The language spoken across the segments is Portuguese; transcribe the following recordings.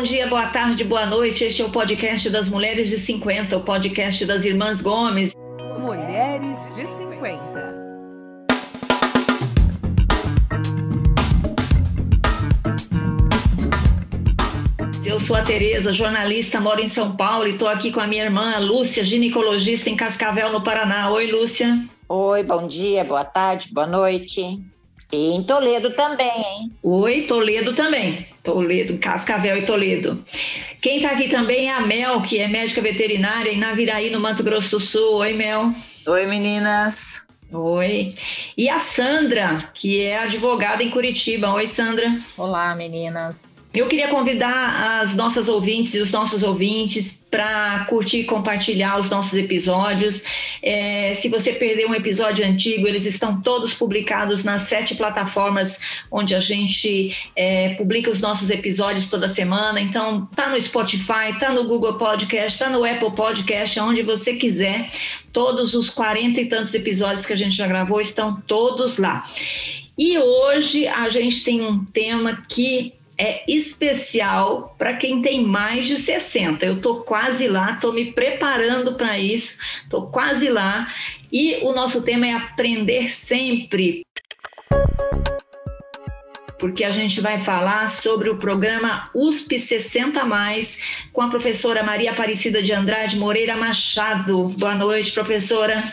bom dia, boa tarde, boa noite. Este é o podcast das Mulheres de 50, o podcast das Irmãs Gomes. Mulheres de 50. Eu sou a Tereza, jornalista, moro em São Paulo e estou aqui com a minha irmã Lúcia, ginecologista em Cascavel, no Paraná. Oi, Lúcia. Oi, bom dia, boa tarde, boa noite. E em Toledo também, hein? Oi, Toledo também. Toledo, Cascavel e Toledo. Quem está aqui também é a Mel, que é médica veterinária em Naviraí, no Mato Grosso do Sul. Oi, Mel. Oi, meninas. Oi. E a Sandra, que é advogada em Curitiba. Oi, Sandra. Olá, meninas. Eu queria convidar as nossas ouvintes e os nossos ouvintes para curtir e compartilhar os nossos episódios. É, se você perdeu um episódio antigo, eles estão todos publicados nas sete plataformas onde a gente é, publica os nossos episódios toda semana. Então, tá no Spotify, tá no Google Podcast, tá no Apple Podcast, onde você quiser. Todos os quarenta e tantos episódios que a gente já gravou estão todos lá. E hoje a gente tem um tema que é especial para quem tem mais de 60. Eu estou quase lá, estou me preparando para isso, estou quase lá. E o nosso tema é aprender sempre. Porque a gente vai falar sobre o programa USP 60 Mais com a professora Maria Aparecida de Andrade Moreira Machado. Boa noite, professora.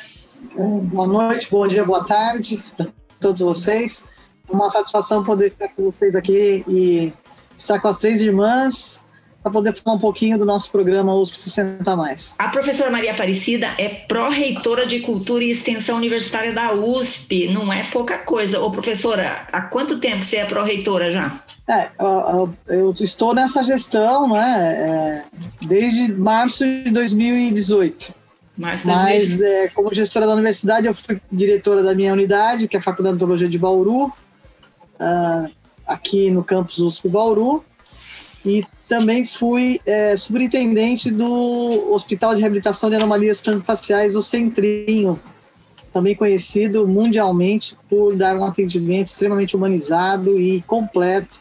Boa noite, bom dia, boa tarde para todos vocês uma satisfação poder estar com vocês aqui e estar com as três irmãs para poder falar um pouquinho do nosso programa USP 60 Mais. A professora Maria Aparecida é pró-reitora de Cultura e Extensão Universitária da USP, não é pouca coisa. Ô professora, há quanto tempo você é pró-reitora já? É, eu estou nessa gestão né, desde março de 2018. Março Mas, é, como gestora da universidade, eu fui diretora da minha unidade, que é a Faculdade de Odontologia de Bauru, uh, aqui no campus USP Bauru e também fui é, superintendente do Hospital de Reabilitação de Anomalias Craniofaciais, o Centrinho, também conhecido mundialmente por dar um atendimento extremamente humanizado e completo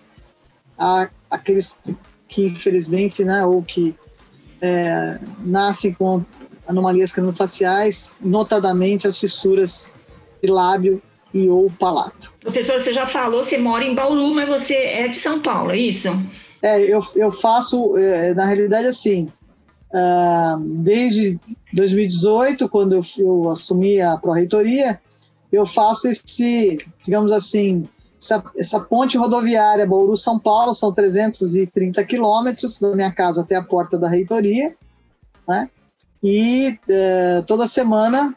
a aqueles que infelizmente, né, ou que é, nascem com anomalias craniofaciais, notadamente as fissuras de lábio e ou palato. Professor, você já falou, você mora em Bauru, mas você é de São Paulo, é isso? É, eu, eu faço, é, na realidade, assim, uh, desde 2018, quando eu, eu assumi a pró-reitoria, eu faço esse, digamos assim, essa, essa ponte rodoviária Bauru-São Paulo, são 330 quilômetros da minha casa até a porta da reitoria, né? E uh, toda semana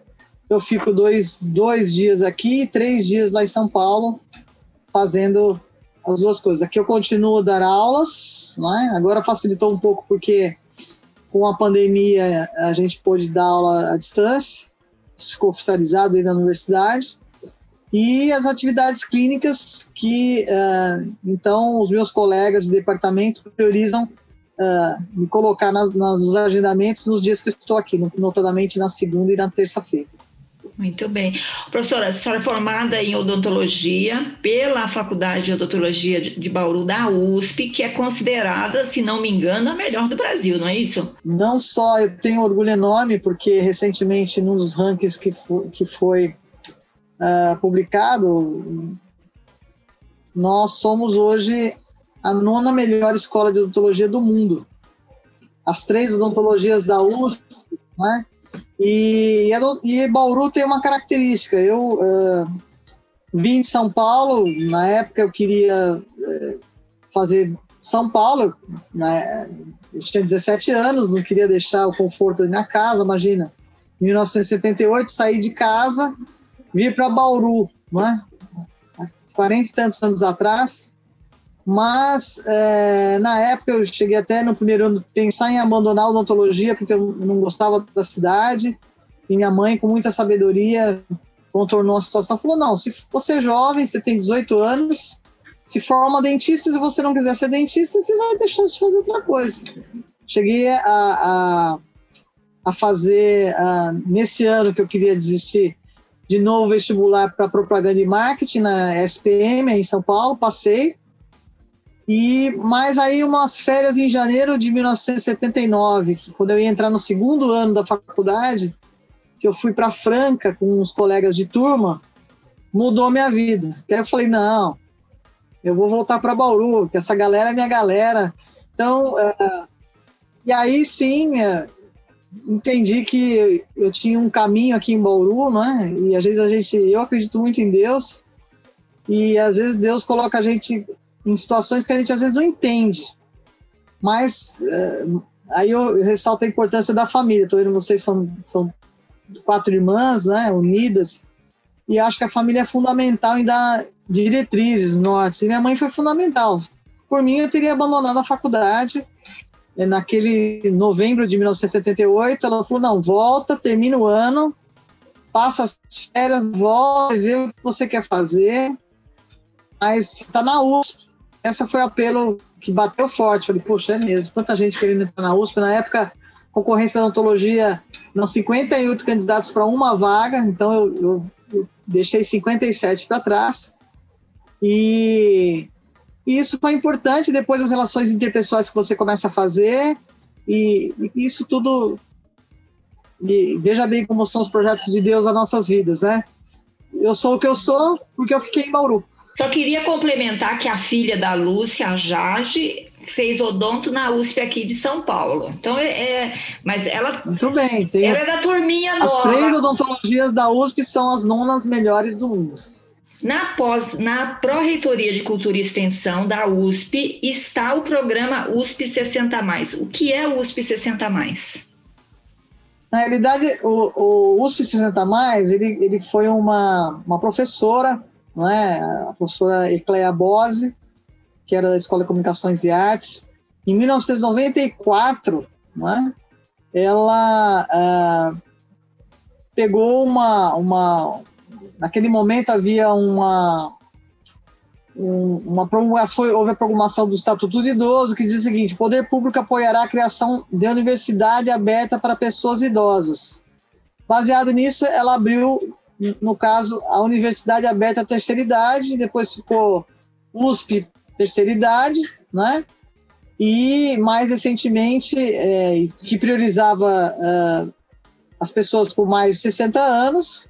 eu fico dois, dois dias aqui, três dias lá em São Paulo, fazendo as duas coisas. Aqui eu continuo a dar aulas, né? agora facilitou um pouco porque com a pandemia a gente pôde dar aula à distância, isso ficou oficializado aí na universidade. E as atividades clínicas que, uh, então, os meus colegas de departamento priorizam uh, me colocar nas, nas, nos agendamentos nos dias que estou aqui, notadamente na segunda e na terça-feira. Muito bem. Professora, a senhora é formada em odontologia pela Faculdade de Odontologia de Bauru da USP, que é considerada, se não me engano, a melhor do Brasil, não é isso? Não só, eu tenho orgulho enorme, porque recentemente, num dos rankings que foi, que foi uh, publicado, nós somos hoje a nona melhor escola de odontologia do mundo. As três odontologias da USP, né? E, e Bauru tem uma característica. Eu uh, vim de São Paulo, na época eu queria uh, fazer São Paulo, né? eu tinha 17 anos, não queria deixar o conforto da minha casa, imagina. Em 1978, saí de casa, vim para Bauru, não é? 40 e tantos anos atrás, mas é, na época eu cheguei até no primeiro ano pensar em abandonar a odontologia porque eu não gostava da cidade. E minha mãe, com muita sabedoria, contornou a situação. Falou: não, se você é jovem, você tem 18 anos, se forma dentista, se você não quiser ser dentista, você vai deixar de fazer outra coisa. Cheguei a, a, a fazer, a, nesse ano que eu queria desistir, de novo vestibular para propaganda e marketing na SPM, em São Paulo, passei E mais aí umas férias em janeiro de 1979, que quando eu ia entrar no segundo ano da faculdade, que eu fui para Franca com uns colegas de turma, mudou minha vida. Até eu falei, não, eu vou voltar para Bauru, que essa galera é minha galera. Então, uh, e aí sim, uh, entendi que eu tinha um caminho aqui em Bauru, né? E às vezes a gente, eu acredito muito em Deus, e às vezes Deus coloca a gente em situações que a gente às vezes não entende. Mas é, aí eu ressalto a importância da família. Estou vendo vocês são, são quatro irmãs, né, unidas, e acho que a família é fundamental em dar diretrizes, nortes. E minha mãe foi fundamental. Por mim, eu teria abandonado a faculdade. Naquele novembro de 1978, ela falou: não, volta, termina o ano, passa as férias, volta, vê o que você quer fazer. Mas está na USP, essa foi o apelo que bateu forte. Falei, poxa, é mesmo, tanta gente querendo entrar na USP. Na época, concorrência da odontologia, não 58 candidatos para uma vaga, então eu, eu, eu deixei 57 para trás. E, e, isso foi importante depois das relações interpessoais que você começa a fazer. E, e isso tudo. E veja bem como são os projetos de Deus nas nossas vidas, né? Eu sou o que eu sou porque eu fiquei em Bauru. Só queria complementar que a filha da Lúcia, a Jade, fez odonto na USP aqui de São Paulo. Então, é, é mas ela. Muito bem. Tem ela é da turminha as nova. As três odontologias da USP são as nonas melhores do mundo. Na, pós, na Pró-Reitoria de Cultura e Extensão da USP está o programa USP 60. O que é o USP 60? Na realidade, o, o USP 60, ele, ele foi uma, uma professora não é? a professora Ecleia Bose, que era da Escola de Comunicações e Artes. Em 1994, não é? ela ah, pegou uma, uma. Naquele momento havia uma. Uma promulgação, houve a promulgação do Estatuto do Idoso, que diz o seguinte: o poder público apoiará a criação de universidade aberta para pessoas idosas. Baseado nisso, ela abriu no caso, a Universidade Aberta Terceira Idade, depois ficou USP Terceira Idade, né? E mais recentemente, é, que priorizava é, as pessoas com mais de 60 anos,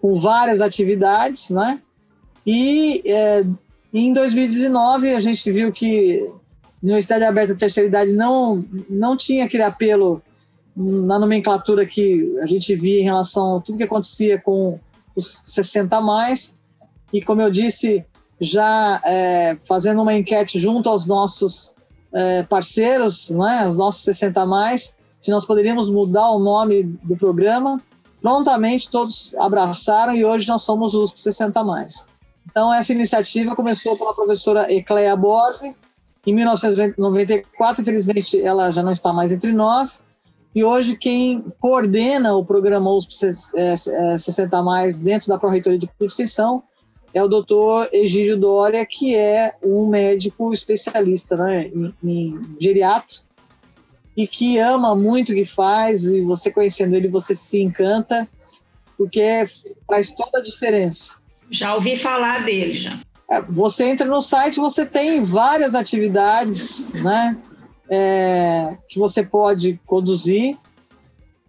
com várias atividades, né? E é, em 2019 a gente viu que a Universidade Aberta Terceira Idade não, não tinha aquele apelo na nomenclatura que a gente via em relação a tudo que acontecia com os 60 mais. E como eu disse, já é, fazendo uma enquete junto aos nossos é, parceiros, né, os nossos 60 mais, se nós poderíamos mudar o nome do programa. Prontamente todos abraçaram e hoje nós somos os 60 mais. Então essa iniciativa começou pela professora Ecleia Bose em 1994, infelizmente ela já não está mais entre nós, e hoje quem coordena o programa USP 60 é, Mais dentro da Pró-Reitoria de Extensão é o doutor Egídio Dória, que é um médico especialista né, em, em geriatra e que ama muito o que faz, e você conhecendo ele, você se encanta, porque faz toda a diferença. Já ouvi falar dele, já. É, você entra no site, você tem várias atividades, né? é, que você pode conduzir,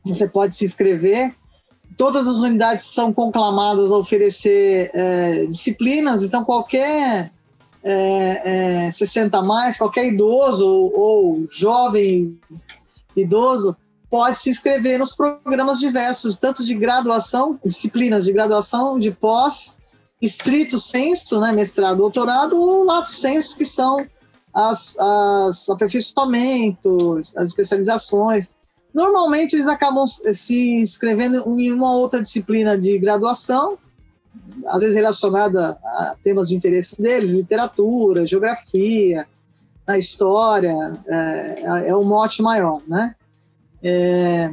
você pode se inscrever. Todas as unidades são conclamadas a oferecer é, disciplinas, então qualquer é, 60 é, mais, qualquer idoso ou, ou jovem idoso pode se inscrever nos programas diversos, tanto de graduação, disciplinas de graduação, de pós, estrito senso, né, mestrado, doutorado, ou lato senso, que são as, as aperfeiçoamentos, as especializações. Normalmente eles acabam se inscrevendo em uma outra disciplina de graduação, às vezes relacionada a temas de interesse deles, literatura, geografia, a história, é, é um mote maior, né? É,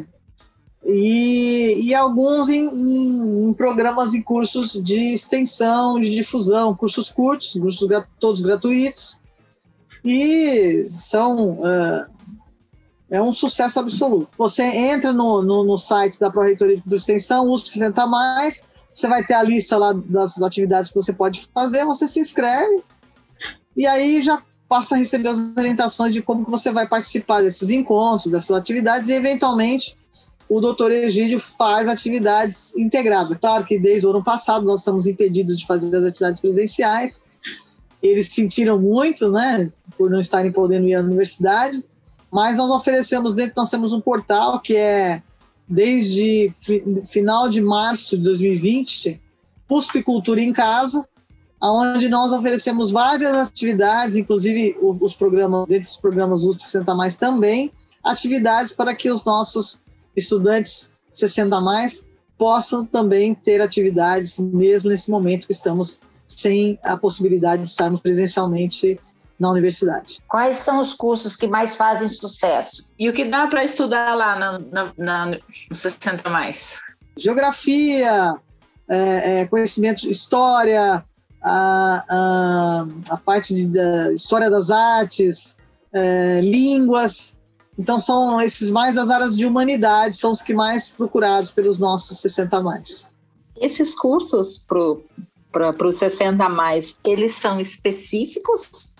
e, e alguns em, em, em, programas e cursos de extensão, de difusão, cursos curtos, cursos todos gratuitos, e são uh, é um sucesso absoluto. Você entra no, no, no site da Pró-Reitoria de Extensão, USP 60 mais, você vai ter a lista lá das atividades que você pode fazer, você se inscreve e aí já passa a receber as orientações de como você vai participar desses encontros, dessas atividades e, eventualmente, o doutor Egídio faz atividades integradas. Claro que desde o ano passado nós estamos impedidos de fazer as atividades presenciais, eles sentiram muito, né, por não estarem podendo ir à universidade, mas nós oferecemos dentro, nós temos um portal que é desde final de março de 2020, USP Cultura em Casa, onde nós oferecemos várias atividades, inclusive os programas, dentro dos programas USP 60 Mais também, atividades para que os nossos estudantes 60 mais possam também ter atividades, mesmo nesse momento que estamos sem a possibilidade de estarmos presencialmente na universidade. Quais são os cursos que mais fazem sucesso? E o que dá para estudar lá na, na, na, no 60 mais? Geografia, é, é, conhecimento história, a, a, a parte de da história das artes, é, línguas. Então são esses mais as áreas de humanidade, são os que mais procurados pelos nossos 60 mais. Esses cursos para os 60 mais, eles são específicos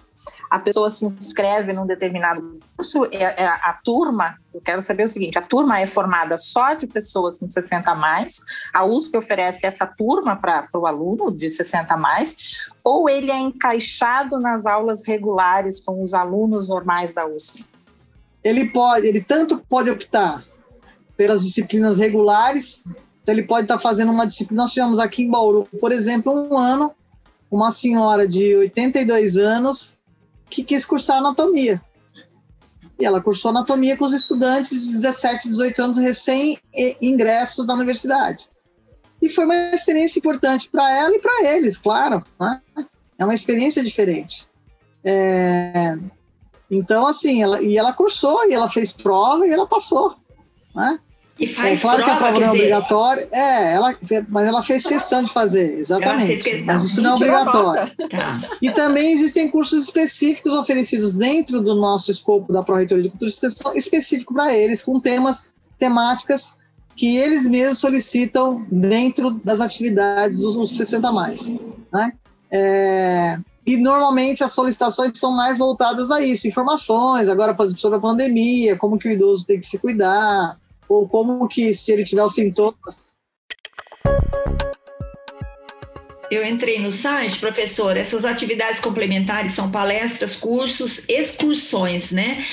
a pessoa se inscreve num determinado curso, é, é, a turma, eu quero saber o seguinte, a turma é formada só de pessoas com 60 a mais, a USP oferece essa turma para o aluno de 60 a mais, ou ele é encaixado nas aulas regulares com os alunos normais da USP? Ele pode, ele tanto pode optar pelas disciplinas regulares, então ele pode estar fazendo uma disciplina, nós tivemos aqui em Bauru, por exemplo, um ano, uma senhora de 82 anos que quis cursar anatomia. E ela cursou anatomia com os estudantes de 17, 18 anos recém-ingressos da universidade. E foi uma experiência importante para ela e para eles, claro. Né? É uma experiência diferente. É... Então, assim, ela, e ela cursou, e ela fez prova, e ela passou. Né? E faz é claro prova, que a prova não é obrigatória. É, ela, mas ela fez questão de fazer, exatamente. Questão. Mas isso não é obrigatório. Tá. E também existem cursos específicos oferecidos dentro do nosso escopo da Pró-Reitoria de Cultura e Extensão, específico para eles, com temas, temáticas que eles mesmos solicitam dentro das atividades dos 60 mais. Né? É, e normalmente as solicitações são mais voltadas a isso, informações, agora, sobre a pandemia, como que o idoso tem que se cuidar, ou como que se ele tiver os sintomas. Eu entrei no site, professor, essas atividades complementares são palestras, cursos, excursões, né?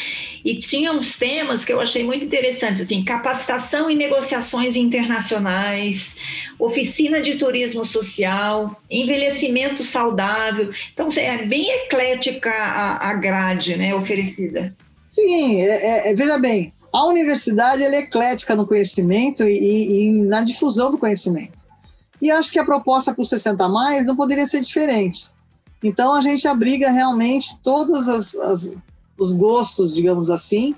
E tinha uns temas que eu achei muito interessantes, assim, capacitação e negociações internacionais, oficina de turismo social, envelhecimento saudável. Então, é bem eclética a, a grade, né, oferecida. Sim, é, é, veja bem, a universidade é eclética no conhecimento e, e, na difusão do conhecimento. E acho que a proposta para o 60 mais não poderia ser diferente. Então a gente abriga realmente todos as, as, os gostos, digamos assim,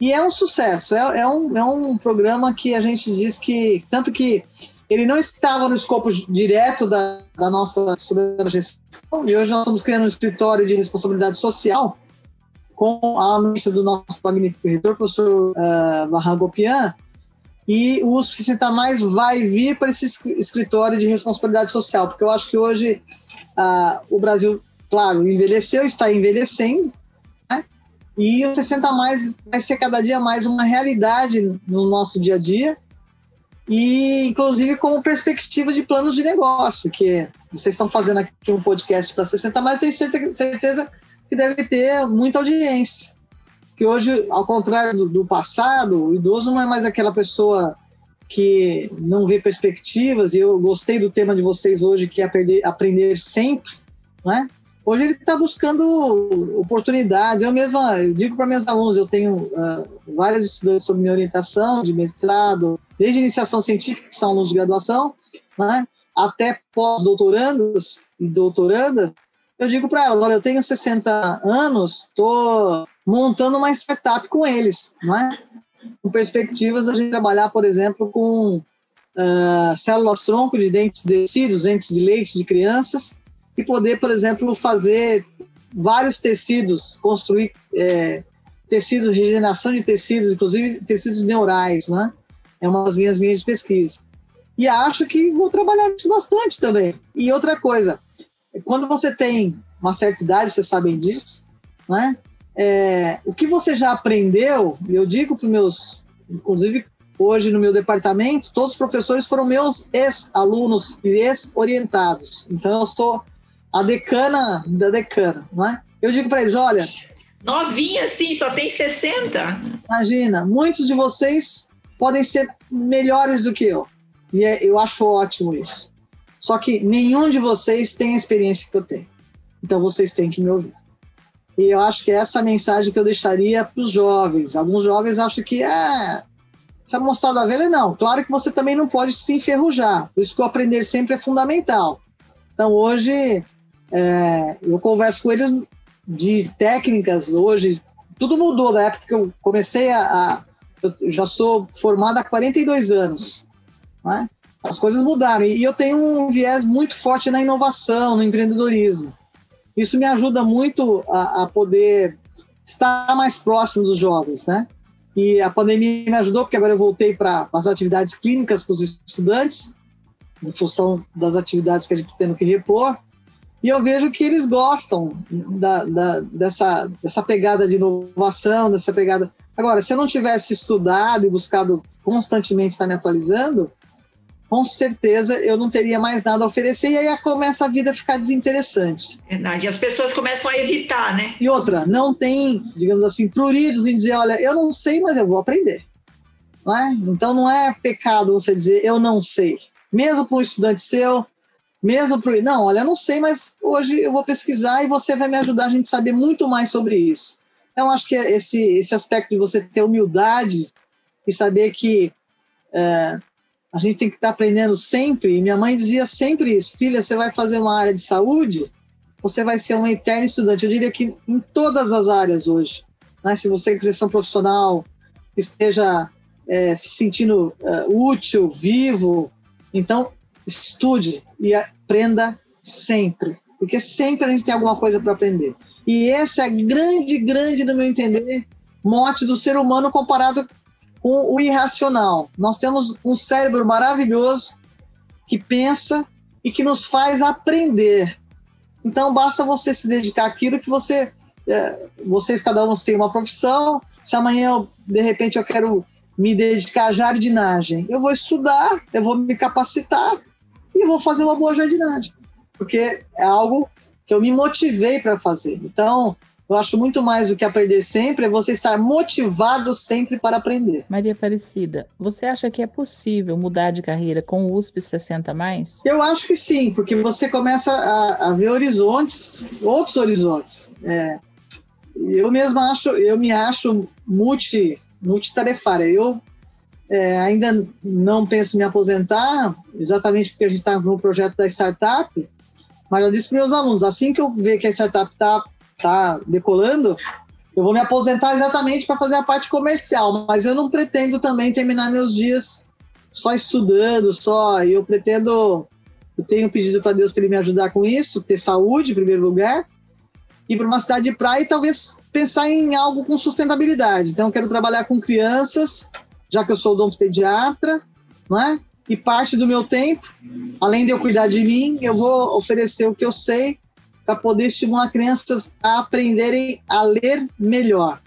e é um sucesso. É, é, um, é um programa que a gente diz que tanto que ele não estava no escopo direto da, da nossa gestão, e hoje nós estamos criando um escritório de responsabilidade social com a anuência do nosso magnífico reitor, professor uh, Barragopian, e o USP 60 Mais vai vir para esse escritório de responsabilidade social, porque eu acho que hoje uh, o Brasil, claro, envelheceu, está envelhecendo? E o 60 Mais vai ser cada dia mais uma realidade no nosso dia a dia, e inclusive com perspectiva de planos de negócio, que vocês estão fazendo aqui um podcast para 60 mais, tenho certeza que deve ter muita audiência. Que hoje, ao contrário do, do passado, o idoso não é mais aquela pessoa que não vê perspectivas, e eu gostei do tema de vocês hoje, que é aprender, aprender sempre, né? Hoje ele está buscando oportunidades. Eu mesma eu digo para minhas alunos, eu tenho uh, várias estudantes sob minha orientação, de mestrado, desde iniciação científica, que são alunos de graduação, né? até pós-doutorandos e doutorandas, eu digo para elas, olha, eu tenho 60 anos, estou montando uma startup com eles, não é? Com perspectivas a gente trabalhar, por exemplo, com uh, células-tronco de dentes de tecidos, dentes de leite de crianças, e poder, por exemplo, fazer vários tecidos, construir é, tecidos, regeneração de tecidos, inclusive tecidos neurais, né? É uma das minhas linhas de pesquisa. E acho que vou trabalhar isso bastante também. E outra coisa, quando você tem uma certa idade, vocês sabem disso, né? É, o que você já aprendeu, eu digo para os meus, inclusive hoje no meu departamento, todos os professores foram meus ex-alunos e ex-orientados. Então eu sou a decana da decana, não é? Eu digo para eles, olha, novinha assim, só tem 60. Imagina, muitos de vocês podem ser melhores do que eu. E é, eu acho ótimo isso. Só que nenhum de vocês tem a experiência que eu tenho. Então vocês têm que me ouvir. E eu acho que é essa mensagem que eu deixaria para os jovens. Alguns jovens acham que é essa moçada velha, não. Claro que você também não pode se enferrujar. Por isso que o aprender sempre é fundamental. Então hoje é, eu converso com eles de técnicas. Hoje tudo mudou da época que eu comecei a. a eu já sou formado há 42 anos. Né? As coisas mudaram. E eu tenho um viés muito forte na inovação, no empreendedorismo. Isso me ajuda muito a, a poder estar mais próximo dos jovens, né? E a pandemia me ajudou, porque agora eu voltei para as atividades clínicas com os estudantes, em função das atividades que a gente está tendo que repor. E eu vejo que eles gostam da, da, dessa, dessa pegada de inovação, dessa pegada. Agora, se eu não tivesse estudado e buscado constantemente estar me atualizando, com certeza eu não teria mais nada a oferecer e aí começa a vida a ficar desinteressante. Verdade, e as pessoas começam a evitar, né? E outra, não tem, digamos assim, pruridos em dizer, olha, eu não sei, mas eu vou aprender. Não é? Então não é pecado você dizer, eu não sei. Mesmo para um estudante seu, mesmo para não, olha, eu não sei, mas hoje eu vou pesquisar e você vai me ajudar a gente saber muito mais sobre isso. Então acho que esse, esse aspecto de você ter humildade e saber que é, a gente tem que estar tá aprendendo sempre. E minha mãe dizia sempre isso: filha, você vai fazer uma área de saúde, você vai ser uma eterna estudante. Eu diria que em todas as áreas hoje. Né? Se você quiser ser um profissional que esteja é, se sentindo é, útil, vivo, então estude e aprenda sempre. Porque sempre a gente tem alguma coisa para aprender. E esse é grande, grande, no meu entender, mote do ser humano comparado com o irracional. Nós temos um cérebro maravilhoso que pensa e que nos faz aprender. Então basta você se dedicar àquilo que você é, vocês cada um tem uma profissão. Se amanhã eu, de repente eu quero me dedicar à jardinagem, eu vou estudar, eu vou me capacitar e vou fazer uma boa jardinagem, porque é algo que eu me motivei para fazer. Então, eu acho muito mais do que aprender sempre é você estar motivado sempre para aprender. Maria Aparecida, você acha que é possível mudar de carreira com o USP 60 mais? Eu acho que sim, porque você começa a, a ver horizontes, outros horizontes. É, eu mesmo acho, eu me acho multi, multitarefária. Eu é, ainda não penso em me aposentar, exatamente porque a gente está no projeto da startup, mas eu disse para meus alunos, assim que eu ver que a startup está tá decolando, eu vou me aposentar exatamente para fazer a parte comercial, mas eu não pretendo também terminar meus dias só estudando, só. Eu pretendo, eu tenho pedido para Deus para ele me ajudar com isso, ter saúde em primeiro lugar, ir para uma cidade de praia e talvez pensar em algo com sustentabilidade. Então, eu quero trabalhar com crianças, já que eu sou odonto pediatra, não é? E parte do meu tempo, além de eu cuidar de mim, eu vou oferecer o que eu sei para poder estimular crianças a aprenderem a ler melhor.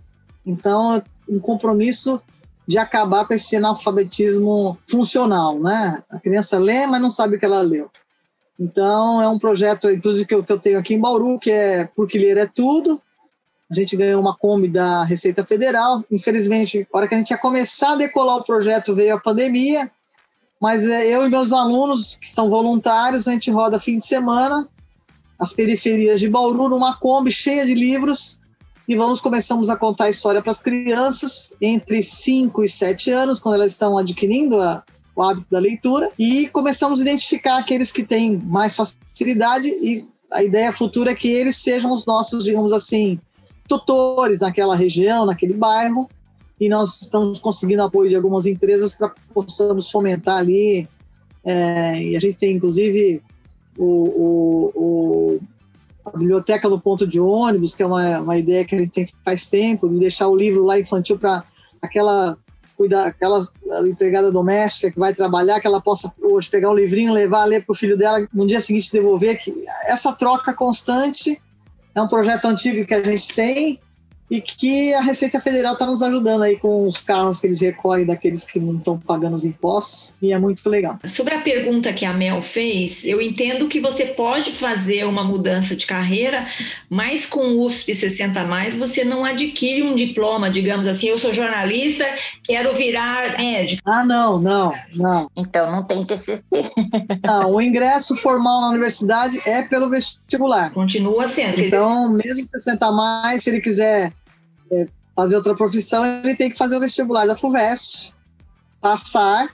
Então, um compromisso de acabar com esse analfabetismo funcional, né? A criança lê, mas não sabe o que ela leu. Então, é um projeto, inclusive, que eu, que eu tenho aqui em Bauru, que é Porque Ler é Tudo. A gente ganhou uma Kombi da Receita Federal. Infelizmente, na hora que a gente ia começar a decolar o projeto, veio a pandemia. Mas é, eu e meus alunos, que são voluntários, a gente roda fim de semana as periferias de Bauru numa Kombi cheia de livros e vamos começamos a contar a história para as crianças entre 5 e 7 anos, quando elas estão adquirindo a, o hábito da leitura, e começamos a identificar aqueles que têm mais facilidade e a ideia futura é que eles sejam os nossos, digamos assim, tutores naquela região, naquele bairro, e nós estamos conseguindo apoio de algumas empresas para possamos fomentar ali. É, e a gente tem, inclusive, o, o, o, a biblioteca no ponto de ônibus, que é uma, uma ideia que a gente tem faz tempo, de deixar o livro lá infantil para aquela cuidar, aquela empregada doméstica que vai trabalhar, que ela possa hoje pegar um livrinho, levar, ler para o filho dela, no dia seguinte devolver. Que essa troca constante é um projeto antigo que a gente tem e que a Receita Federal está nos ajudando aí com os carros que eles recolhem daqueles que não estão pagando os impostos e é muito legal. Sobre a pergunta que a Mel fez, eu entendo que você pode fazer uma mudança de carreira, mas com o USP 60 mais você não adquire um diploma, digamos assim, eu sou jornalista, quero virar médico. Ah, não, não, não. Então não tem TCC. Não, o ingresso formal na universidade é pelo vestibular. Continua sendo. Então, mesmo 60 mais, se ele quiser é, fazer outra profissão, ele tem que fazer o vestibular da FUVEST, passar.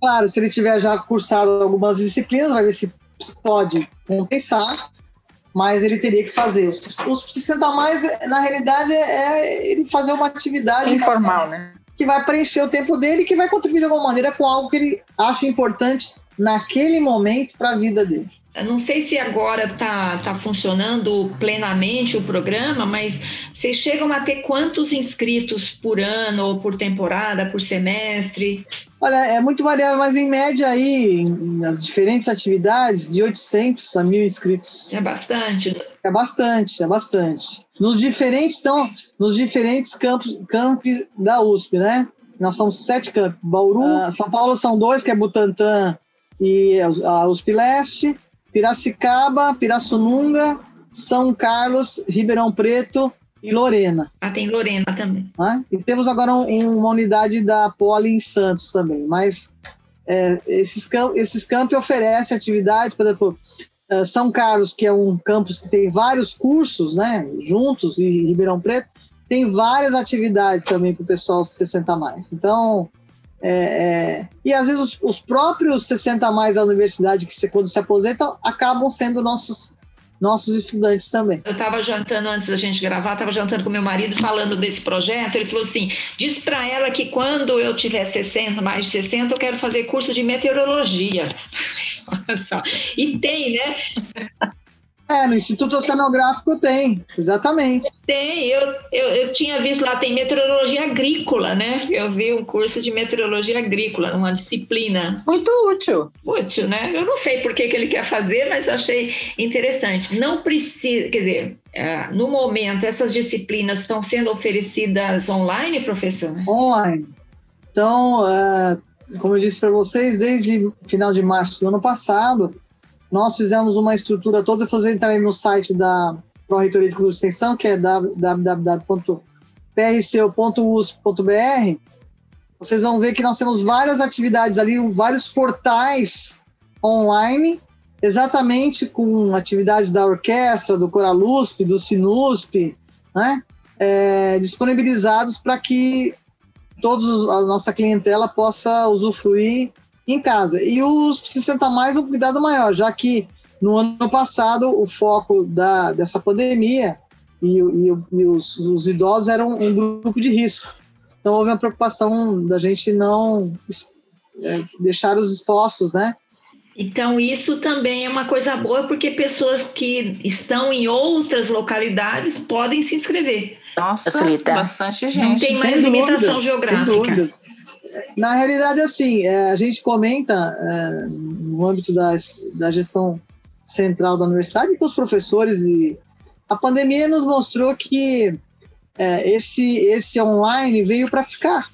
Claro, se ele tiver já cursado algumas disciplinas, vai ver se pode compensar, mas ele teria que fazer. Os, os 60 mais, na realidade, é ele fazer uma atividade Informal, né? que vai preencher o tempo dele e que vai contribuir de alguma maneira com algo que ele acha importante naquele momento para a vida dele. Eu Não sei se agora está tá funcionando plenamente o programa, mas vocês chegam a ter quantos inscritos por ano, ou por temporada, por semestre? Olha, é muito variável, mas em média aí, nas diferentes atividades, de 800 a 1.000 inscritos. É bastante. É bastante, é bastante. Nos diferentes, então, nos diferentes campos, campos da USP, né? Nós somos sete campos. Bauru, ah, São Paulo são dois, que é Butantã e a USP Leste. Piracicaba, Pirassununga, São Carlos, Ribeirão Preto e Lorena. Ah, tem Lorena também. né? E temos agora um- uma unidade da Poli em Santos também. Mas é, esses, esses campos oferecem atividades, por exemplo, eh, São Carlos, que é um campus que tem vários cursos, né, juntos, e Ribeirão Preto, tem várias atividades também para o pessoal 60 mais. Então, é, é, e às vezes os, os próprios 60 mais da universidade, que se, quando se aposentam, acabam sendo nossos, nossos estudantes também. Eu estava jantando antes da gente gravar, estava jantando com meu marido falando desse projeto. Ele falou assim: diz para ela que quando eu tiver 60, mais de 60, eu quero fazer curso de meteorologia. Olha só. E tem, né? É, no Instituto Oceanográfico tem, exatamente. Tem. Eu, eu, eu tinha visto lá, tem meteorologia agrícola, né? Eu vi um curso de meteorologia agrícola, uma disciplina Muito útil. útil, né? Eu não sei por que, que ele quer fazer, mas achei interessante. Não precisa, quer dizer, é, no momento, essas disciplinas estão sendo oferecidas online, professor? online. Então, é, como eu disse para vocês, desde final de março do ano passado, nós fizemos uma estrutura toda, vocês entrarem no site da Pró-Reitoria de Curso de Extensão, que é www.prcu.usp.br, vocês vão ver que nós temos várias atividades ali, vários portais online, exatamente com atividades da orquestra, do Coralusp, do Sinusp, né? É, disponibilizados para que todos a nossa clientela possa usufruir em casa. E os 60 mais um cuidado maior, já que no ano passado o foco da, dessa pandemia e, e- e os, os idosos eram um grupo de risco. Então houve uma preocupação da gente não é, deixar os expostos, né? Então, isso também é uma coisa boa, porque pessoas que estão em outras localidades podem se inscrever. Nossa, Facilita. bastante Não gente. tem mais Sem limitação dúvidas, geográfica. Sem dúvidas. Na realidade, assim, é, a gente comenta é, no âmbito da, da gestão central da universidade com os professores e a pandemia nos mostrou que é, esse, esse online veio para ficar.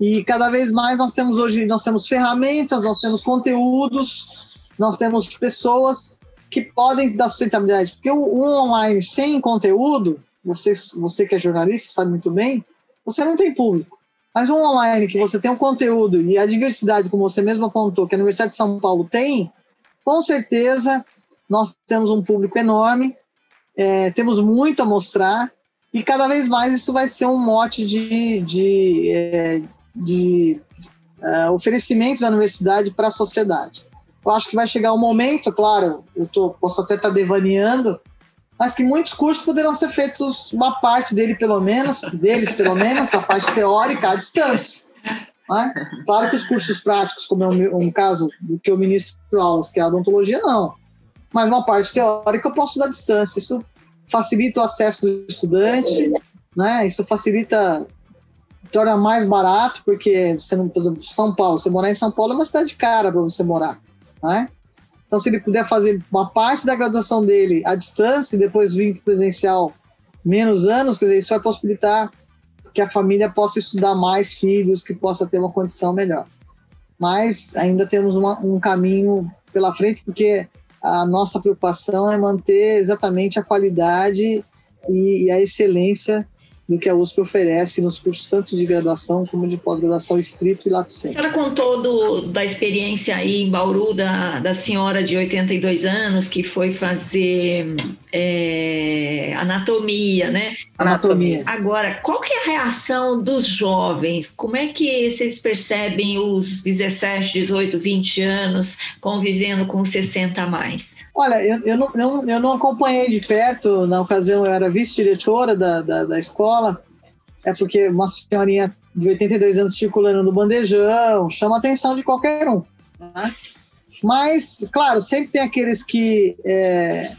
E cada vez mais nós temos hoje, nós temos ferramentas, nós temos conteúdos, nós temos pessoas que podem dar sustentabilidade. Porque o online sem conteúdo, você, você que é jornalista sabe muito bem, você não tem público. Mas um online que você tem um conteúdo e a diversidade, como você mesmo apontou, que a Universidade de São Paulo tem, com certeza nós temos um público enorme, é, temos muito a mostrar e cada vez mais isso vai ser um mote de, de, é, de é, oferecimento da universidade para a sociedade. Eu acho que vai chegar um momento, claro, eu tô, posso até estar devaneando, mas que muitos cursos poderão ser feitos, uma parte dele pelo menos, deles pelo menos, a parte teórica à distância. né? Claro que os cursos práticos, como é um, um caso do que eu ministro aulas, que é a odontologia, não. Mas uma parte teórica eu posso dar à distância. Isso facilita o acesso do estudante, né? Isso facilita, torna mais barato, porque você não, por exemplo, São Paulo, você morar em São Paulo é uma cidade cara para você morar, né? Então, se ele puder fazer uma parte da graduação dele à distância e depois vir para presencial menos anos, quer dizer, isso vai possibilitar que a família possa estudar mais filhos, que possa ter uma condição melhor. Mas ainda temos uma, um caminho pela frente, porque a nossa preocupação é manter exatamente a qualidade e, e a excelência do que a USP oferece nos cursos tanto de graduação como de pós-graduação estrito e lato sensu. A senhora contou do, da experiência aí em Bauru da, da senhora de 82 anos que foi fazer é, anatomia, né? Anatomia. Agora, qual que é a reação dos jovens? Como é que vocês percebem os 17, 18, 20 anos convivendo com 60 a mais? Olha, eu, eu, não, eu, eu não acompanhei de perto, na ocasião eu era vice-diretora da, da, da escola, é porque uma senhorinha de 82 anos circulando no bandejão chama a atenção de qualquer um. Né? Mas, claro, sempre tem aqueles que é,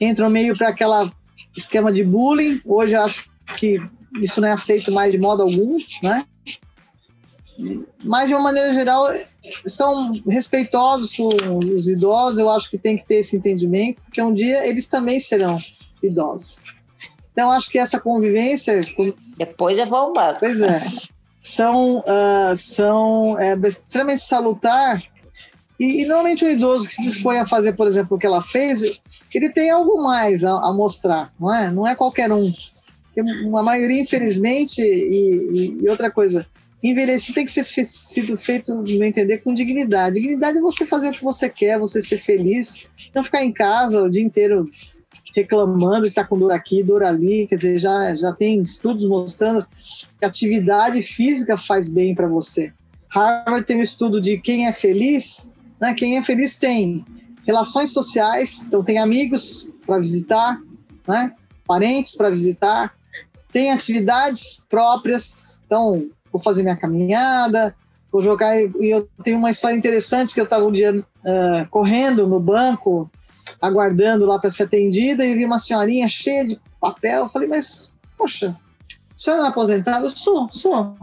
entram meio para aquela esquema de bullying. Hoje eu acho que isso não é aceito mais de modo algum, né? Mas, de uma maneira geral, são respeitosos com os idosos. Eu acho que tem que ter esse entendimento, porque um dia eles também serão idosos. Então, acho que essa convivência. Depois eu vou ao banco. Pois é. São, uh, são é, extremamente salutar. E, e, normalmente o idoso que se dispõe a fazer, por exemplo, o que ela fez, ele tem algo mais a, a mostrar, não é? Não é qualquer um. A maioria, infelizmente, e, e, e outra coisa, envelhecer tem que ser fe sido feito, no entender, com dignidade. Dignidade é você fazer o que você quer, você ser feliz, não ficar em casa o dia inteiro reclamando que está com dor aqui, dor ali. Quer dizer, já, já tem estudos mostrando que atividade física faz bem para você. Harvard tem um estudo de quem é feliz, né? Quem é feliz tem relações sociais, então tem amigos para visitar, né? Parentes para visitar, tem atividades próprias, então vou fazer minha caminhada, vou jogar. E eu tenho uma história interessante que eu estava um dia uh, correndo no banco, aguardando lá para ser atendida, e vi uma senhorinha cheia de papel. Eu falei, mas, poxa, a senhora é aposentada? Eu sou, sou.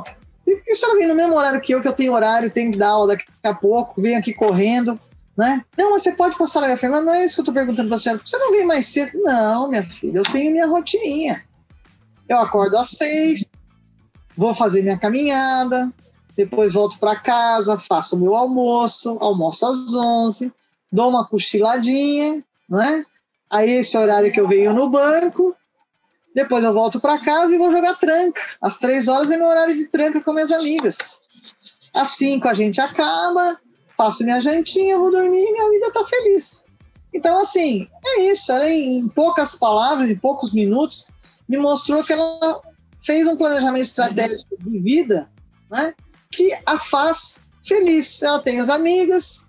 E por que a senhora vem no mesmo horário que eu, que eu tenho horário, tenho que dar aula daqui a pouco, vem aqui correndo, né? Não, mas você pode passar na minha filha, mas não é isso que eu estou perguntando para a senhora. Você não vem mais cedo? Não, minha filha, eu tenho minha rotininha. Eu acordo às seis, vou fazer minha caminhada, depois volto para casa, faço meu almoço, almoço às 11, dou uma cochiladinha, né? Aí esse horário que eu venho no banco, depois eu volto para casa e vou jogar tranca. Às três horas é meu horário de tranca com minhas amigas. Às cinco a gente acaba, faço minha jantinha, vou dormir e minha vida tá feliz. Então, assim, é isso. Ela, em poucas palavras, em poucos minutos, me mostrou que ela fez um planejamento estratégico de vida né, que a faz feliz. Ela tem as amigas,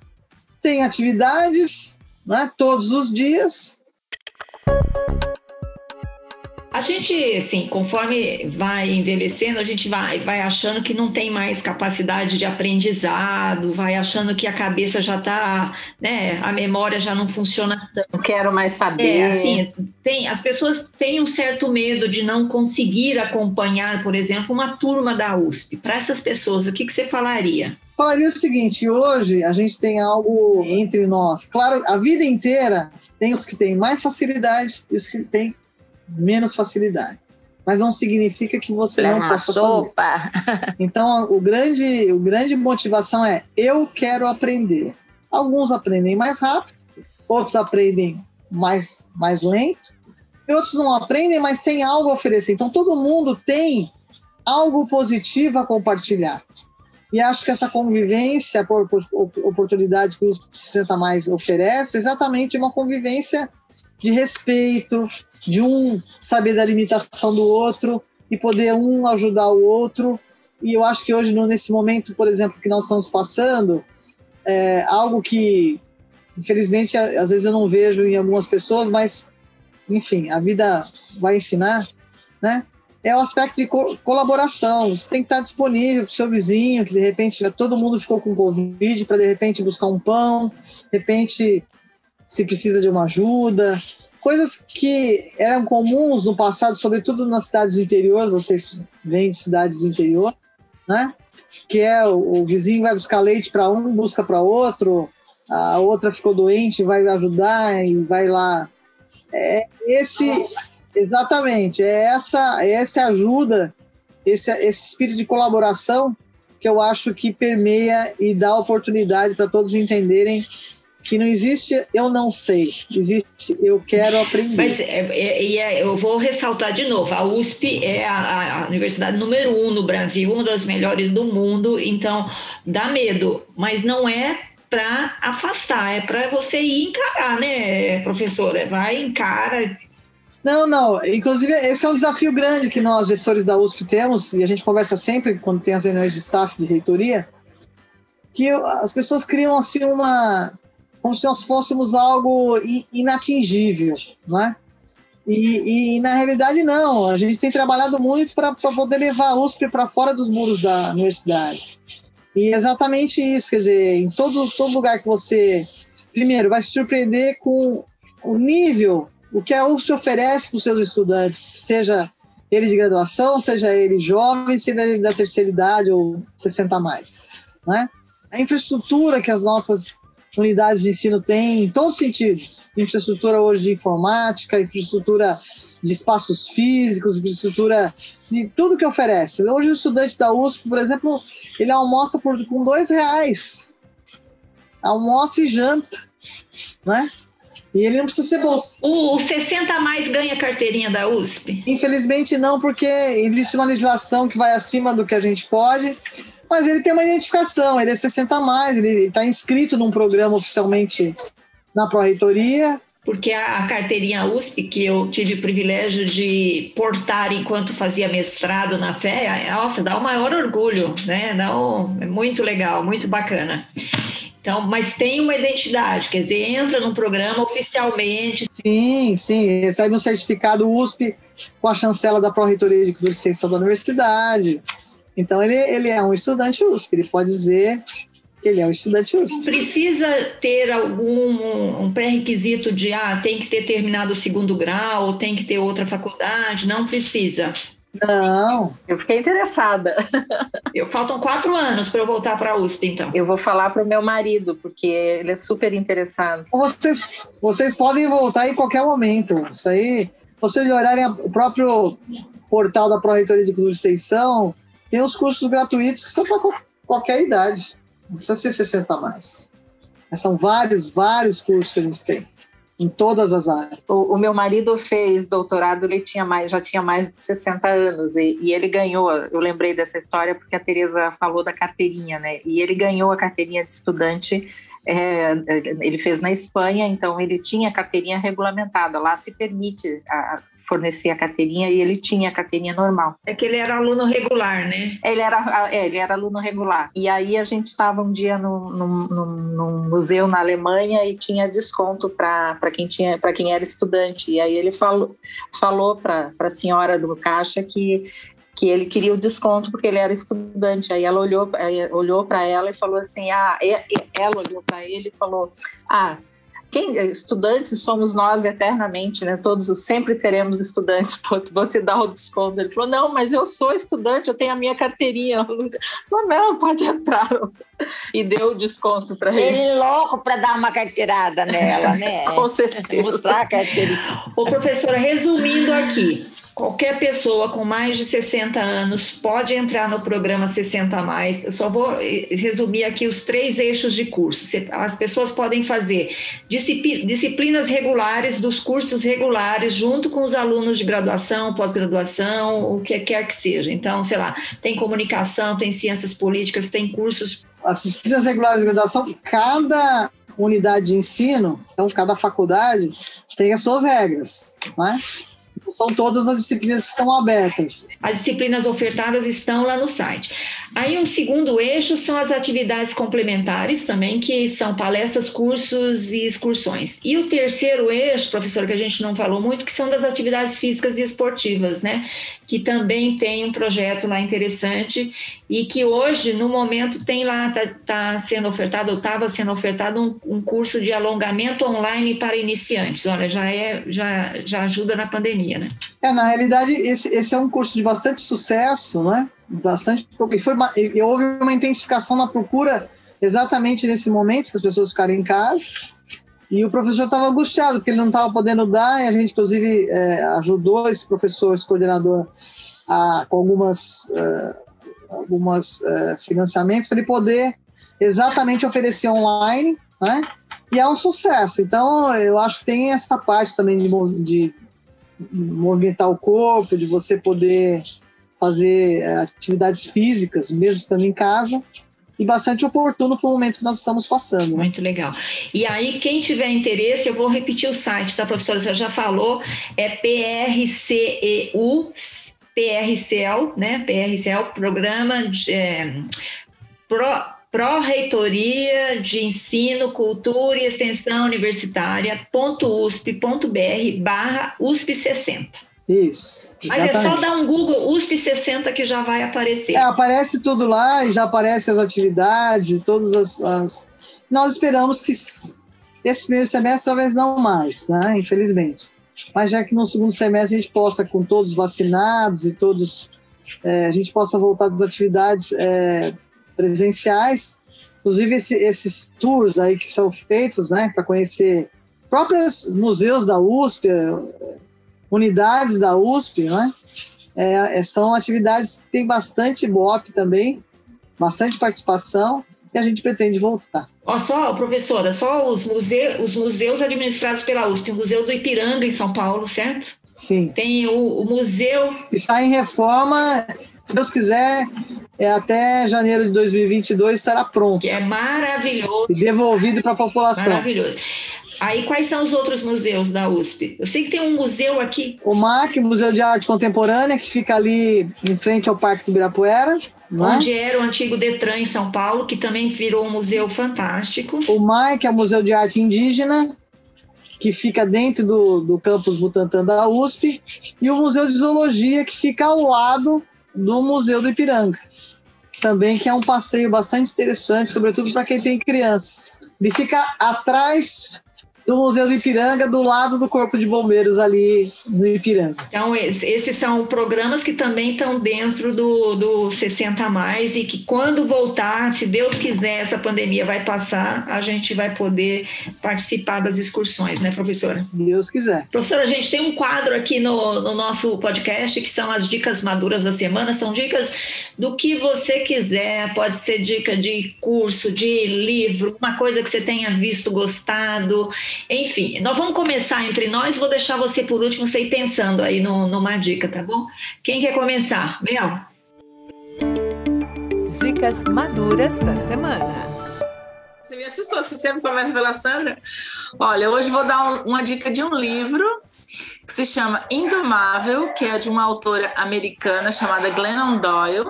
tem atividades né, todos os dias, a gente, assim, conforme vai envelhecendo, a gente vai, vai achando que não tem mais capacidade de aprendizado, vai achando que a cabeça já está, né, a memória já não funciona tanto. Não quero mais saber. É, assim, tem, as pessoas têm um certo medo de não conseguir acompanhar, por exemplo, uma turma da USP. Para essas pessoas, o que, que você falaria? Falaria o seguinte: hoje a gente tem algo entre nós. Claro, a vida inteira tem os que têm mais facilidade e os que têm menos facilidade. Mas não significa que você Leva não possa sopa. fazer. Então, o grande, o grande motivação é eu quero aprender. Alguns aprendem mais rápido, outros aprendem mais, mais lento, e outros não aprendem, mas tem algo a oferecer. Então, todo mundo tem algo positivo a compartilhar. E acho que essa convivência, por, por, oportunidade que o 60 Mais oferece, é exatamente uma convivência de respeito, de um saber da limitação do outro e poder um ajudar o outro. E eu acho que hoje, nesse momento, por exemplo, que nós estamos passando, é algo que, infelizmente, às vezes eu não vejo em algumas pessoas, mas, enfim, a vida vai ensinar, né? É o aspecto de co colaboração. Você tem que estar disponível para o seu vizinho, que de repente todo mundo ficou com Covid, para de repente buscar um pão, de repente se precisa de uma ajuda, coisas que eram comuns no passado, sobretudo nas cidades do interior, vocês vêm de cidades do interior, né? Que é o, o vizinho vai buscar leite para um, busca para outro, a outra ficou doente, vai ajudar e vai lá. É esse, exatamente, é essa, é essa ajuda, esse, esse espírito de colaboração que eu acho que permeia e dá oportunidade para todos entenderem que não existe eu não sei, existe eu quero aprender. Mas é, é, é, eu vou ressaltar de novo, a USP é a, a, universidade número um no Brasil, uma das melhores do mundo, então dá medo, mas não é para afastar, é para você ir encarar, né, professora? Vai, encara. Não, não. Inclusive, esse é um desafio grande que nós, gestores da USP, temos, e a gente conversa sempre quando tem as reuniões de staff de reitoria, que as pessoas criam assim uma como se nós fôssemos algo inatingível, não é? E, e, na realidade não, a gente tem trabalhado muito para poder levar a USP para fora dos muros da universidade. E é exatamente isso, quer dizer, em todo, todo lugar que você, primeiro, vai se surpreender com o nível, o que a USP oferece para os seus estudantes, seja ele de graduação, seja ele jovem, seja ele da terceira idade ou 60 a mais. Né? A infraestrutura que as nossas unidades de ensino têm em todos os sentidos. Infraestrutura hoje de informática, infraestrutura de espaços físicos, infraestrutura de tudo que oferece. Hoje o estudante da USP, por exemplo, ele almoça por, com dois reais. Almoça e janta, né? E ele não precisa ser bolsa. O, o 60 a mais ganha carteirinha da USP? Infelizmente não, porque existe uma legislação que vai acima do que a gente pode mas ele tem uma identificação, ele é 60 a mais, ele está inscrito num programa oficialmente na Pró-Reitoria. Porque a, a carteirinha USP, que eu tive o privilégio de portar enquanto fazia mestrado na FEA, nossa, dá o maior orgulho, né? Dá um, é muito legal, muito bacana. Então, mas tem uma identidade, quer dizer, entra no programa oficialmente. Sim, sim, recebe um certificado USP com a chancela da Pró-Reitoria de Ciência da Universidade. Então ele, ele é um estudante USP, ele pode dizer que ele é um estudante USP. Precisa ter algum um pré-requisito de ah, tem que ter terminado o segundo grau, ou tem que ter outra faculdade? Não precisa. Não. Eu fiquei interessada. Eu faltam quatro anos para eu voltar para a USP, então. Eu vou falar para o meu marido, porque ele é super interessado. Vocês, vocês podem voltar em qualquer momento. Isso aí, vocês olharem o próprio portal da Pró-Reitoria de Cruz de Extensão, tem os cursos gratuitos que são para qualquer idade, não precisa ser 60 a mais. São vários, vários cursos que a gente tem em todas as áreas. O, o, meu marido fez doutorado, ele tinha mais, já tinha mais de 60 anos e, e, ele ganhou. Eu lembrei dessa história porque a Teresa falou da carteirinha, né? E ele ganhou a carteirinha de estudante. É, ele fez na Espanha, então ele tinha carteirinha regulamentada. Lá se permite a, fornecer a carteirinha e ele tinha a carteirinha normal. É que ele era aluno regular, né? Ele era, é, ele era aluno regular. E aí a gente estava um dia num, num, num, museu na Alemanha e tinha desconto para quem tinha para quem era estudante. E aí ele falou falou para a senhora do caixa que que ele queria o desconto porque ele era estudante. Aí ela olhou, olhou para ela e falou assim: ah, ela olhou para ele e falou: ah, quem, estudantes somos nós eternamente, né? Todos sempre seremos estudantes. Vou te dar o desconto. Ele falou: não, mas eu sou estudante, eu tenho a minha carteirinha. Ele falou: não, pode entrar. E deu o desconto para ele. Ele é louco para dar uma carteirada nela, né? Com certeza. Mostrar a carteirinha. Ô, professora, resumindo aqui, Qualquer pessoa com mais de 60 anos pode entrar no programa 60 a mais. Eu só vou eh, resumir aqui os três eixos de curso. As pessoas podem fazer disciplinas regulares dos cursos regulares junto com os alunos de graduação, pós-graduação, o que quer que seja. Então, sei lá, tem comunicação, tem ciências políticas, tem cursos. As disciplinas regulares de graduação, cada unidade de ensino, então cada faculdade tem as suas regras, não é? São todas as disciplinas que são abertas. As disciplinas ofertadas estão lá no site. Aí um segundo eixo são as atividades complementares também, que são palestras, cursos e excursões. E o terceiro eixo, professor, que a gente não falou muito, que são das atividades físicas e esportivas, né? Que também tem um projeto lá interessante e que hoje, no momento, tem lá, está tá sendo ofertado, ou estava sendo ofertado um, um curso de alongamento online para iniciantes. Olha, já é, já, já ajuda na pandemia né? É, na realidade, esse, esse é um curso de bastante sucesso, né? Bastante, e, foi, e houve uma intensificação na procura exatamente nesse momento que as pessoas ficaram em casa. E o professor estava angustiado, porque ele não estava podendo dar, e a gente, inclusive, é, ajudou esse professor, esse coordenador, a, com algumas, uh, algumas uh, financiamentos para ele poder exatamente oferecer online, né? E é um sucesso. Então, eu acho que tem essa parte também de, de movimentar o corpo, de você poder fazer é, atividades físicas, mesmo estando em casa, e bastante oportuno para o momento que nós estamos passando. Né? Muito legal. E aí, quem tiver interesse, eu vou repetir o site, tá, professora? Você já falou, é PRCEU, PRCEL, né? PRCEL, Programa de, é, Pro, Pró-Reitoria de Ensino, Cultura e Extensão Universitária.usp.br barra USP60. Isso. Exatamente. Mas é só dar um Google USP 60 que já vai aparecer. É, aparece tudo lá e já aparece as atividades, todas as, as. Nós esperamos que esse primeiro semestre talvez não mais, né? Infelizmente. Mas já que no segundo semestre a gente possa, com todos vacinados e todos, é, a gente possa voltar das atividades é, presenciais, inclusive esse, esses tours aí que são feitos, né, para conhecer próprios museus da USP, unidades da USP, né? É, são atividades que têm bastante BOP também, bastante participação, e a gente pretende voltar. Ó, só, professora, só os, museus, os museus administrados pela USP, o Museu do Ipiranga, em São Paulo, certo? Sim. Tem o, o museu. Está em reforma, se Deus quiser, é até janeiro de 2022 estará pronto. Que é maravilhoso. E devolvido para a população. Maravilhoso. Aí, quais são os outros museus da USP? Eu sei que tem um museu aqui. O MAC, Museu de Arte Contemporânea, que fica ali em frente ao Parque do Ibirapuera. Né? Onde era o antigo Detran em São Paulo, que também virou um museu fantástico. O MAC é o Museu de Arte Indígena, que fica dentro do, do campus Butantan da USP. E o Museu de Zoologia, que fica ao lado do Museu do Ipiranga. Também que é um passeio bastante interessante, sobretudo para quem tem crianças. Ele fica atrás do Museu do Ipiranga, do lado do Corpo de Bombeiros ali no Ipiranga. Então, esses são programas que também estão dentro do, do 60 mais e que quando voltar, se Deus quiser, essa pandemia vai passar, a gente vai poder participar das excursões, né, professora? Deus quiser. Professora, a gente tem um quadro aqui no, no nosso podcast que são as dicas maduras da semana, são dicas do que você quiser, pode ser dica de curso, de livro, uma coisa que você tenha visto, gostado, enfim, nós vamos começar entre nós. Vou deixar você por último, você ir pensando aí no, numa dica, tá bom? Quem quer começar? Mel? Dicas maduras da semana. Você me assustou, você sempre começa pela Sandra. Olha, hoje vou dar um, uma dica de um livro que se chama Indomável, que é de uma autora americana chamada Glennon Doyle,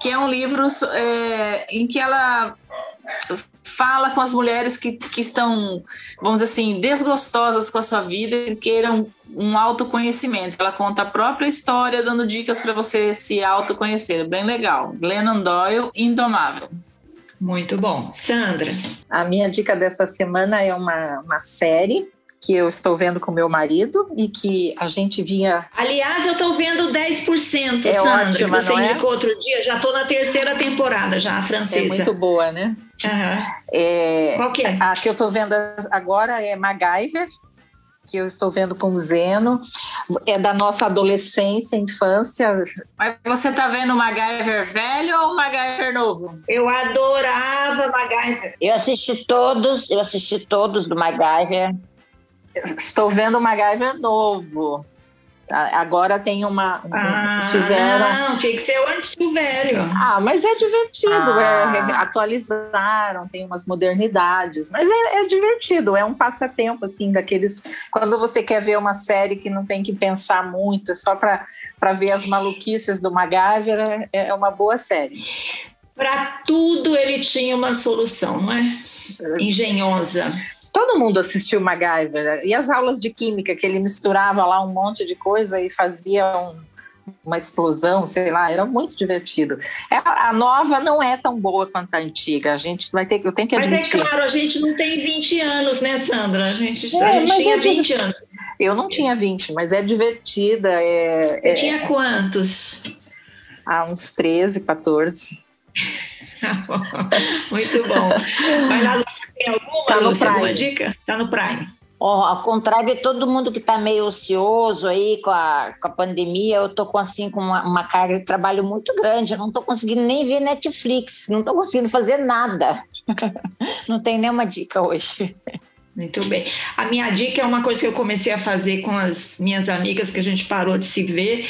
que é um livro é, em que ela fala com as mulheres que, que estão, vamos dizer assim, desgostosas com a sua vida e queiram um autoconhecimento. Ela conta a própria história, dando dicas para você se autoconhecer. Bem legal. Glennon Doyle, Indomável. Muito bom. Sandra? A minha dica dessa semana é uma, uma série que eu estou vendo com meu marido e que a gente vinha. Aliás, eu estou vendo 10%, é Sandra, ótima, que você é? indicou outro dia. Já estou na terceira temporada, já, a francesa. É muito boa, né? Uhum. É, Qual que é? A que eu estou vendo agora é MacGyver, que eu estou vendo com o Zeno. É da nossa adolescência, infância. Mas você está vendo o MacGyver velho ou o MacGyver novo? Eu adorava MacGyver. Eu assisti todos, eu assisti todos do MacGyver. Estou vendo o MacGyver novo. Agora tem uma. Ah, fizeram. Não, tinha que ser o antigo velho. Ah, mas é divertido. Ah. É, atualizaram, tem umas modernidades. Mas é, é divertido, é um passatempo, assim, daqueles. Quando você quer ver uma série que não tem que pensar muito, é só para ver as maluquices do MacGyver, é, é uma boa série. Para tudo ele tinha uma solução, não é? Engenhosa. Todo mundo assistiu MacGyver. né? E as aulas de química, que ele misturava lá um monte de coisa e fazia um, uma explosão, sei lá, era muito divertido. É, a nova não é tão boa quanto a antiga. A gente vai ter, eu tenho que Mas é admitir. claro, a gente não tem 20 anos, né, Sandra? A gente, É, a gente tinha eu digo- 20 anos. Eu não tinha 20, mas é divertida. É, Você é- tinha quantos? há uns 13, 14. Muito bom. Vai lá, Lúcia, tem alguma, Tá Lúcia, alguma dica? Tá no Prime. Ó, ao contrário de todo mundo que está meio ocioso aí com a, com a pandemia, eu tô com assim com uma, uma carga de trabalho muito grande. Eu não tô conseguindo nem ver Netflix, não tô conseguindo fazer nada. não tem nenhuma dica hoje. Muito bem. A minha dica é uma coisa que eu comecei a fazer com as minhas amigas que a gente parou de se ver.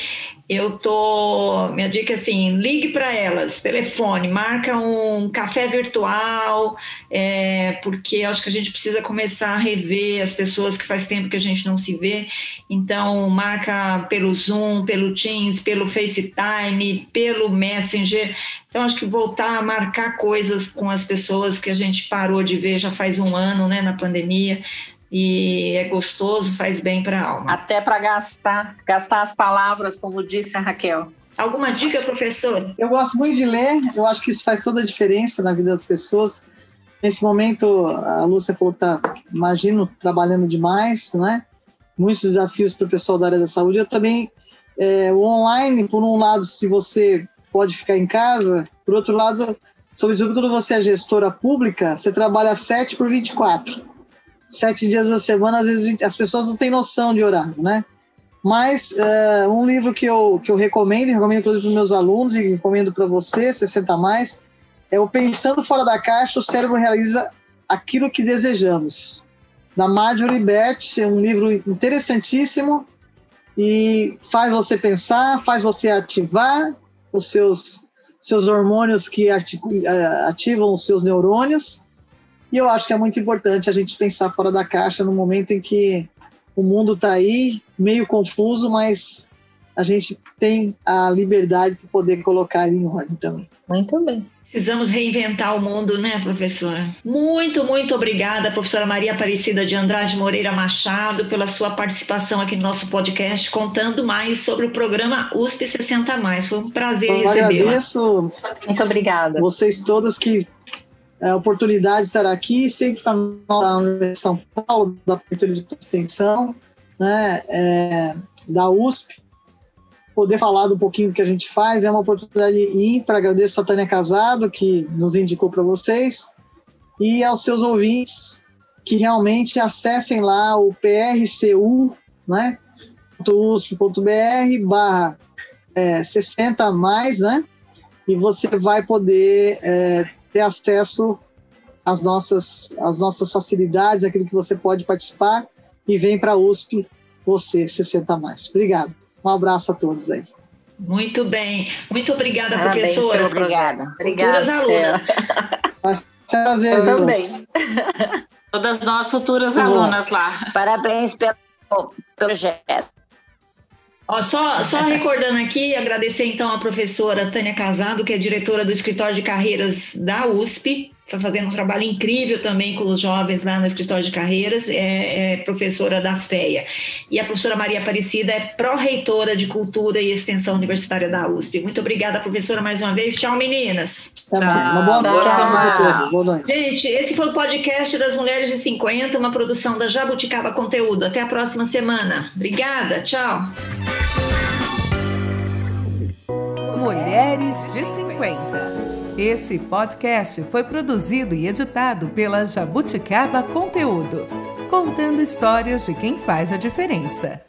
Eu tô, minha dica é assim, ligue para elas, telefone, marca um café virtual, é, porque acho que a gente precisa começar a rever as pessoas que faz tempo que a gente não se vê. Então, marca pelo Zoom, pelo Teams, pelo FaceTime, pelo Messenger. Então, acho que voltar a marcar coisas com as pessoas que a gente parou de ver já faz um ano, né, na pandemia, e é gostoso, faz bem para a alma. Até para gastar, gastar as palavras, como disse a Raquel. Alguma dica, professor? Eu gosto muito de ler, eu acho que isso faz toda a diferença na vida das pessoas. Nesse momento, a Lúcia falou que está, imagino, trabalhando demais, né? Muitos desafios para o pessoal da área da saúde. Eu também, é, o online, por um lado, se você pode ficar em casa, por outro lado, sobretudo quando você é gestora pública, você trabalha 7 por 24. Sete dias da semana, às vezes as pessoas não têm noção de horário, né? Mas é, um livro que eu, que eu recomendo, recomendo inclusive para os meus alunos e recomendo para você, 60 mais, é o Pensando Fora da Caixa, o cérebro realiza aquilo que desejamos. Da Marjorie Bert, é um livro interessantíssimo e faz você pensar, faz você ativar os seus, seus hormônios que eh, ativam os seus neurônios. E eu acho que é muito importante a gente pensar fora da caixa no momento em que o mundo está aí, meio confuso, mas a gente tem a liberdade de poder colocar ele em ordem também. Muito bem. Precisamos reinventar o mundo, né, professora? Muito, muito obrigada, professora Maria Aparecida de Andrade Moreira Machado, pela sua participação aqui no nosso podcast, contando mais sobre o programa USP 60 Mais. Foi um prazer Eu recebê-la. agradeço Muito obrigada. vocês todas que a oportunidade de estar aqui, sempre para nós da São Paulo, da Prefeitura de Extensão, né, é, da USP, poder falar um pouquinho do que a gente faz, é uma oportunidade ímpar, agradeço a Tânia Casado, que nos indicou para vocês, e aos seus ouvintes, que realmente acessem lá o PRCU, né, .usp.br barra é, 60 mais, né, e você vai poder é, ter acesso às nossas, às nossas facilidades, aquilo que você pode participar, e vem para a USP você, 60 mais. Obrigado. Um abraço a todos aí. Muito bem. Muito obrigada, Parabéns professora. Obrigada. Obrigada. Futuras alunas. Vai prazer, Eu também. Todas nós futuras alunas lá. Parabéns pelo projeto. Ó, só, só recordando aqui, agradecer então a professora Tânia Casado, que é diretora do Escritório de Carreiras da USP, está fazendo um trabalho incrível também com os jovens lá no Escritório de Carreiras, é, é professora da FEA. E a professora Maria Aparecida é pró-reitora de Cultura e Extensão Universitária da USP. Muito obrigada, professora, mais uma vez. Tchau, meninas. Até mais. Uma boa Tchau. Tchau. Boa noite. Gente, esse foi o podcast das Mulheres de 50, uma produção da Jabuticaba Conteúdo. Até a próxima semana. Obrigada, tchau. Mulheres de 50. Esse podcast foi produzido e editado pela Jabuticaba Conteúdo, contando histórias de quem faz a diferença.